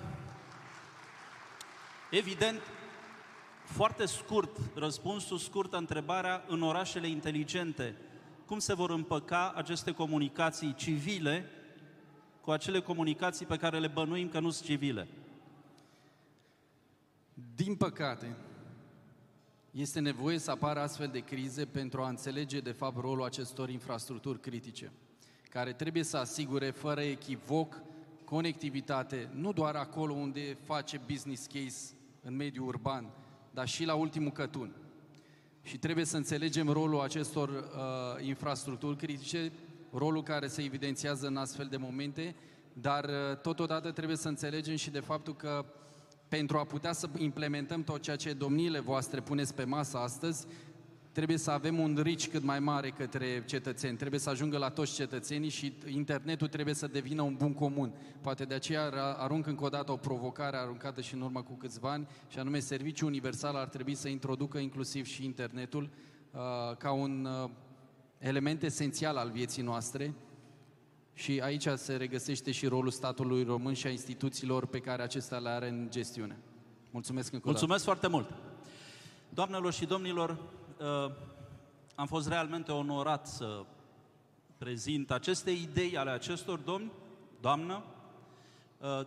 Evident, foarte scurt, răspunsul scurt, întrebarea, în orașele inteligente, cum se vor împăca aceste comunicații civile cu acele comunicații pe care le bănuim că nu sunt civile? Din păcate, este nevoie să apară astfel de crize pentru a înțelege de fapt rolul acestor infrastructuri critice, care trebuie să asigure fără echivoc conectivitate, nu doar acolo unde face business case în mediul urban, dar și la ultimul cătun. Și trebuie să înțelegem rolul acestor uh, infrastructuri critice, rolul care se evidențiază în astfel de momente, dar uh, totodată trebuie să înțelegem și de faptul că pentru a putea să implementăm tot ceea ce domniile voastre puneți pe masă astăzi, trebuie să avem un rici cât mai mare către cetățeni, trebuie să ajungă la toți cetățenii și internetul trebuie să devină un bun comun. Poate de aceea arunc încă o dată o provocare aruncată și în urmă cu câțiva ani, și anume serviciul universal ar trebui să introducă inclusiv și internetul uh, ca un uh, element esențial al vieții noastre și aici se regăsește și rolul statului român și a instituțiilor pe care acesta le are în gestiune. Mulțumesc încă o Mulțumesc dată. foarte mult! Doamnelor și domnilor, uh, am fost realmente onorat să prezint aceste idei ale acestor domni, doamnă. Uh,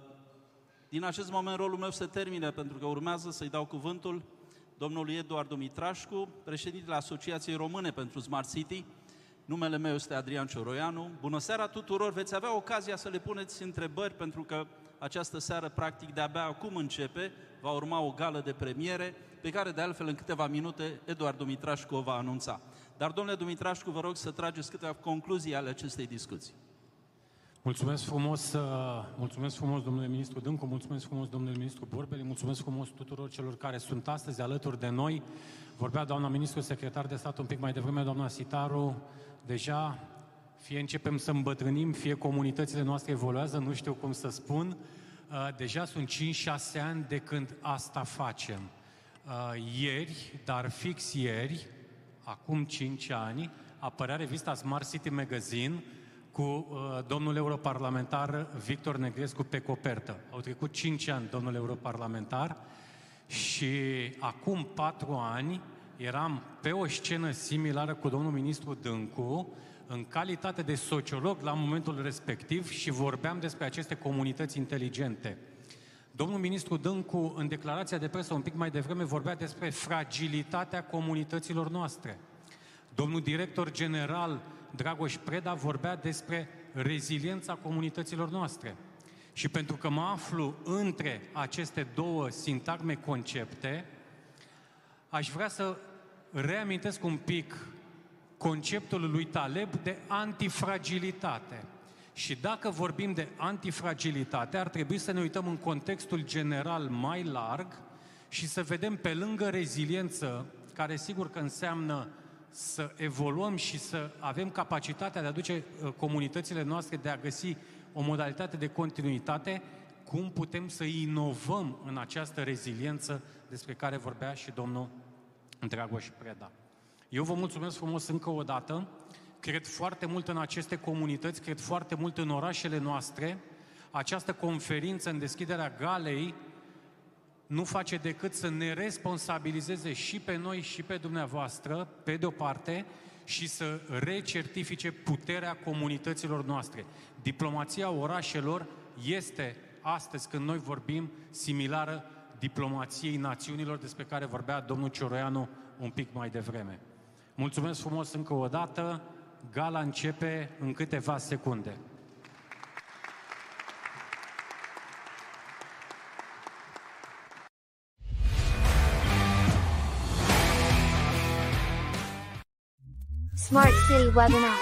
din acest moment rolul meu se termine pentru că urmează să-i dau cuvântul domnului Eduard Dumitrașcu, președintele Asociației Române pentru Smart City, Numele meu este Adrian Cioroianu. Bună seara tuturor! Veți avea ocazia să le puneți întrebări pentru că această seară practic de-abia acum începe. Va urma o gală de premiere pe care de altfel în câteva minute Eduard Dumitrașcu o va anunța. Dar domnule Dumitrașcu, vă rog să trageți câteva concluzii ale acestei discuții. Mulțumesc frumos, uh, mulțumesc frumos domnule ministru Dâncu, mulțumesc frumos domnule ministru Borbeli, mulțumesc frumos tuturor celor care sunt astăzi alături de noi. Vorbea doamna ministru secretar de stat un pic mai devreme, doamna Sitaru, deja fie începem să îmbătrânim, fie comunitățile noastre evoluează, nu știu cum să spun, uh, deja sunt 5-6 ani de când asta facem. Uh, ieri, dar fix ieri, acum 5 ani, apărea revista Smart City Magazine cu uh, domnul europarlamentar Victor Negrescu pe copertă. Au trecut 5 ani domnul europarlamentar și acum 4 ani eram pe o scenă similară cu domnul ministru Dâncu, în calitate de sociolog la momentul respectiv și vorbeam despre aceste comunități inteligente. Domnul ministru Dâncu, în declarația de presă un pic mai devreme, vorbea despre fragilitatea comunităților noastre. Domnul director general Dragoș Preda vorbea despre reziliența comunităților noastre. Și pentru că mă aflu între aceste două sintagme concepte, aș vrea să reamintesc un pic conceptul lui Taleb de antifragilitate. Și dacă vorbim de antifragilitate, ar trebui să ne uităm în contextul general mai larg și să vedem pe lângă reziliență, care sigur că înseamnă să evoluăm și să avem capacitatea de a duce uh, comunitățile noastre de a găsi o modalitate de continuitate, cum putem să inovăm în această reziliență despre care vorbea și domnul Dragoș Preda. Eu vă mulțumesc frumos încă o dată. Cred foarte mult în aceste comunități, cred foarte mult în orașele noastre. Această conferință în deschiderea galei nu face decât să ne responsabilizeze și pe noi și pe dumneavoastră, pe de-o parte, și să recertifice puterea comunităților noastre. Diplomația orașelor este, astăzi când noi vorbim, similară diplomației națiunilor despre care vorbea domnul Cioroianu un pic mai devreme. Mulțumesc frumos încă o dată, gala începe în câteva secunde. Smart City Webinar.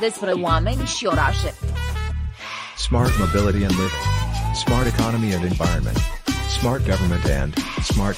Despre oameni și orașe. Smart Mobility and Living. Smart Economy and Environment. Smart Government and Smart